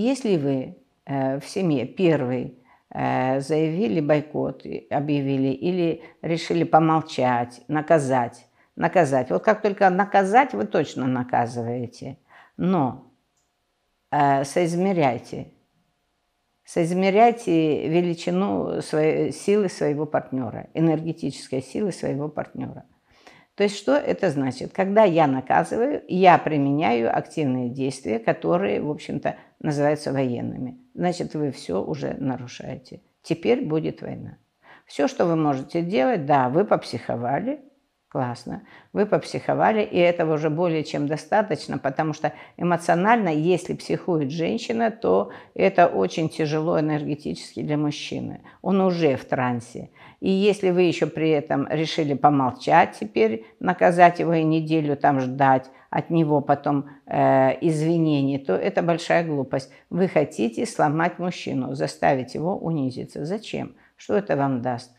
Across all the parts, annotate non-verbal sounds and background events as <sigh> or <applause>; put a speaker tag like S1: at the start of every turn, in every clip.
S1: если вы в семье первый заявили бойкот, объявили или решили помолчать, наказать, наказать. Вот как только наказать, вы точно наказываете. Но э, соизмеряйте. Соизмеряйте величину своей, силы своего партнера, энергетической силы своего партнера. То есть что это значит? Когда я наказываю, я применяю активные действия, которые, в общем-то, называются военными. Значит, вы все уже нарушаете. Теперь будет война. Все, что вы можете делать, да, вы попсиховали, Классно. Вы попсиховали, и этого уже более чем достаточно, потому что эмоционально, если психует женщина, то это очень тяжело энергетически для мужчины. Он уже в трансе. И если вы еще при этом решили помолчать теперь, наказать его и неделю там ждать от него потом э, извинений, то это большая глупость. Вы хотите сломать мужчину, заставить его унизиться. Зачем? Что это вам даст?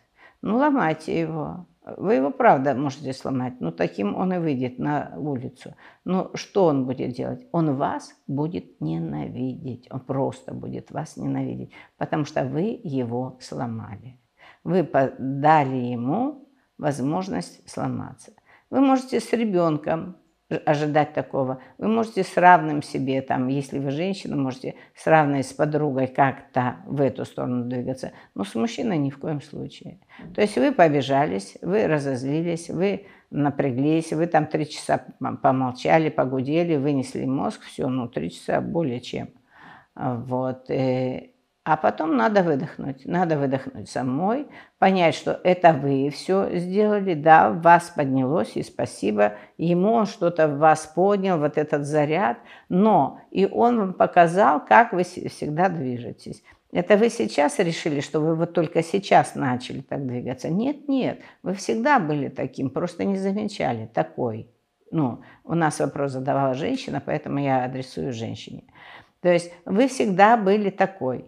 S1: Ну, ломайте его. Вы его, правда, можете сломать, но таким он и выйдет на улицу. Но что он будет делать? Он вас будет ненавидеть. Он просто будет вас ненавидеть, потому что вы его сломали. Вы дали ему возможность сломаться. Вы можете с ребенком ожидать такого. Вы можете с равным себе, там, если вы женщина, можете с равной с подругой как-то в эту сторону двигаться, но с мужчиной ни в коем случае. То есть вы побежались, вы разозлились, вы напряглись, вы там три часа помолчали, погудели, вынесли мозг, все, ну, три часа более чем. Вот. Э, а потом надо выдохнуть, надо выдохнуть самой, понять, что это вы все сделали, да, вас поднялось, и спасибо ему, он что-то в вас поднял, вот этот заряд, но и он вам показал, как вы всегда движетесь. Это вы сейчас решили, что вы вот только сейчас начали так двигаться? Нет, нет, вы всегда были таким, просто не замечали, такой. Ну, у нас вопрос задавала женщина, поэтому я адресую женщине. То есть вы всегда были такой.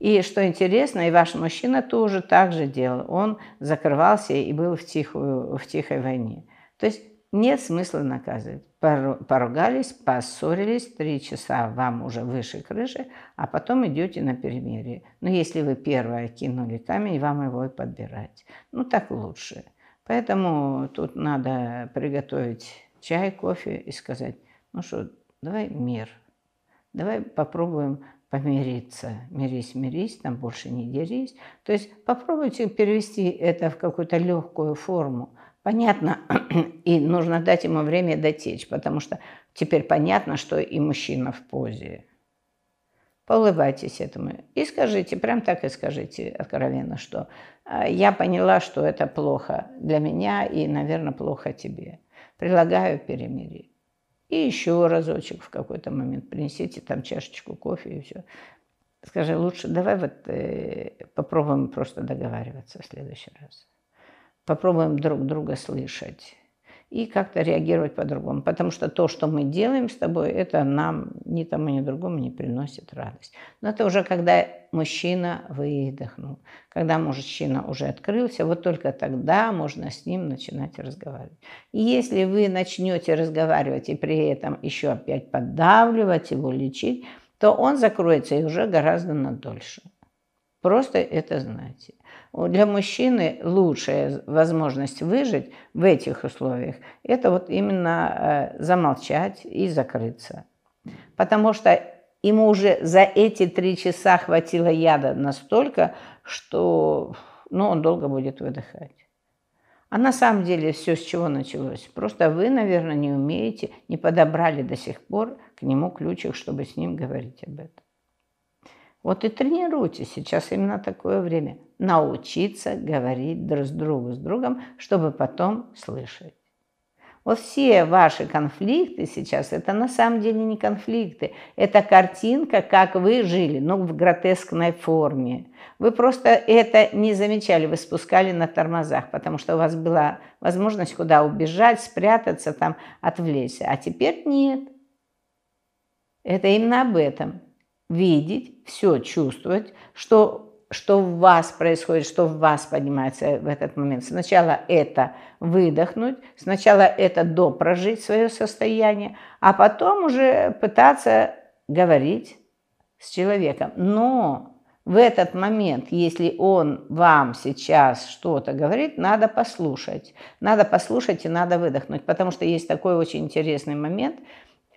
S1: И что интересно, и ваш мужчина тоже так же делал. Он закрывался и был в, тихую, в тихой войне. То есть нет смысла наказывать. Поругались, поссорились, три часа вам уже выше крыши, а потом идете на перемирие. Но если вы первое кинули камень, вам его и подбирать. Ну, так лучше. Поэтому тут надо приготовить чай, кофе и сказать, ну что, давай мир, давай попробуем помириться. Мирись, мирись, там больше не дерись. То есть попробуйте перевести это в какую-то легкую форму. Понятно, <clears throat> и нужно дать ему время дотечь, потому что теперь понятно, что и мужчина в позе. Поулыбайтесь этому и скажите, прям так и скажите откровенно, что «А, я поняла, что это плохо для меня и, наверное, плохо тебе. Предлагаю перемирие. И еще разочек в какой-то момент принесите там чашечку кофе и все. Скажи, лучше давай вот э, попробуем просто договариваться в следующий раз. Попробуем друг друга слышать и как-то реагировать по-другому. Потому что то, что мы делаем с тобой, это нам ни тому, ни другому не приносит радость. Но это уже когда мужчина выдохнул, когда мужчина уже открылся, вот только тогда можно с ним начинать разговаривать. И если вы начнете разговаривать и при этом еще опять поддавливать его, лечить, то он закроется и уже гораздо надольше. Просто это знайте. Для мужчины лучшая возможность выжить в этих условиях – это вот именно э, замолчать и закрыться. Потому что ему уже за эти три часа хватило яда настолько, что ну, он долго будет выдыхать. А на самом деле все с чего началось? Просто вы, наверное, не умеете, не подобрали до сих пор к нему ключик, чтобы с ним говорить об этом. Вот и тренируйтесь, сейчас именно такое время. Научиться говорить друг с другом, с другом, чтобы потом слышать. Вот все ваши конфликты сейчас, это на самом деле не конфликты, это картинка, как вы жили, но в гротескной форме. Вы просто это не замечали, вы спускали на тормозах, потому что у вас была возможность куда убежать, спрятаться, там, отвлечься. А теперь нет. Это именно об этом видеть, все чувствовать, что, что в вас происходит, что в вас поднимается в этот момент. Сначала это выдохнуть, сначала это допрожить свое состояние, а потом уже пытаться говорить с человеком. Но в этот момент, если он вам сейчас что-то говорит, надо послушать. Надо послушать и надо выдохнуть, потому что есть такой очень интересный момент,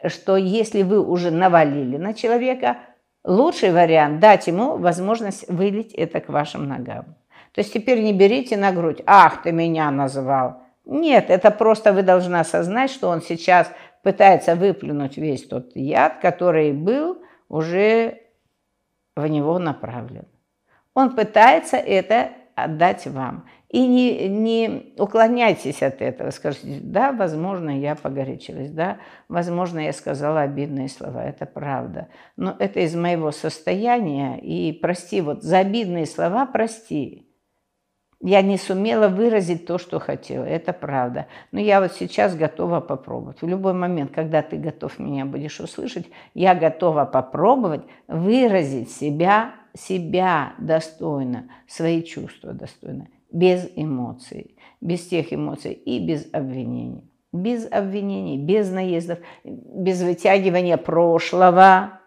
S1: что если вы уже навалили на человека, лучший вариант дать ему возможность вылить это к вашим ногам. То есть теперь не берите на грудь, ах, ты меня называл. Нет, это просто вы должны осознать, что он сейчас пытается выплюнуть весь тот яд, который был уже в него направлен. Он пытается это отдать вам. И не, не уклоняйтесь от этого. Скажите, да, возможно, я погорячилась, да, возможно, я сказала обидные слова, это правда. Но это из моего состояния, и прости, вот за обидные слова прости. Я не сумела выразить то, что хотела, это правда. Но я вот сейчас готова попробовать. В любой момент, когда ты готов меня будешь услышать, я готова попробовать выразить себя, себя достойно, свои чувства достойно, без эмоций, без тех эмоций и без обвинений. Без обвинений, без наездов, без вытягивания прошлого.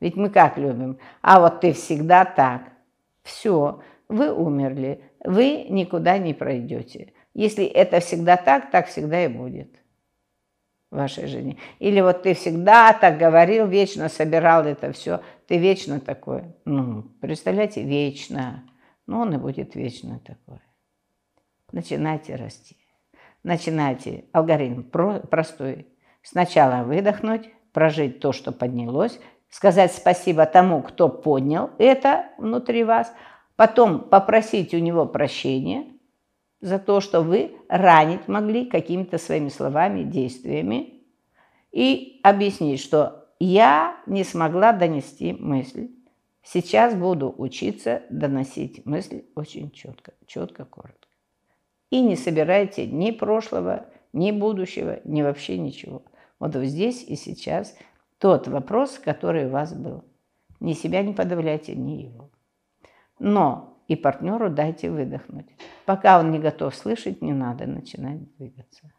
S1: Ведь мы как любим? А вот ты всегда так. Все, вы умерли вы никуда не пройдете. Если это всегда так, так всегда и будет в вашей жизни. Или вот ты всегда так говорил, вечно собирал это все, ты вечно такой. Ну, представляете, вечно. Ну, он и будет вечно такой. Начинайте расти. Начинайте. Алгоритм простой. Сначала выдохнуть, прожить то, что поднялось, сказать спасибо тому, кто поднял это внутри вас – Потом попросить у него прощения за то, что вы ранить могли какими-то своими словами, действиями. И объяснить, что я не смогла донести мысль. Сейчас буду учиться доносить мысль очень четко, четко, коротко. И не собирайте ни прошлого, ни будущего, ни вообще ничего. Вот здесь и сейчас тот вопрос, который у вас был. Ни себя не подавляйте, ни его. Но и партнеру дайте выдохнуть. Пока он не готов слышать, не надо начинать двигаться.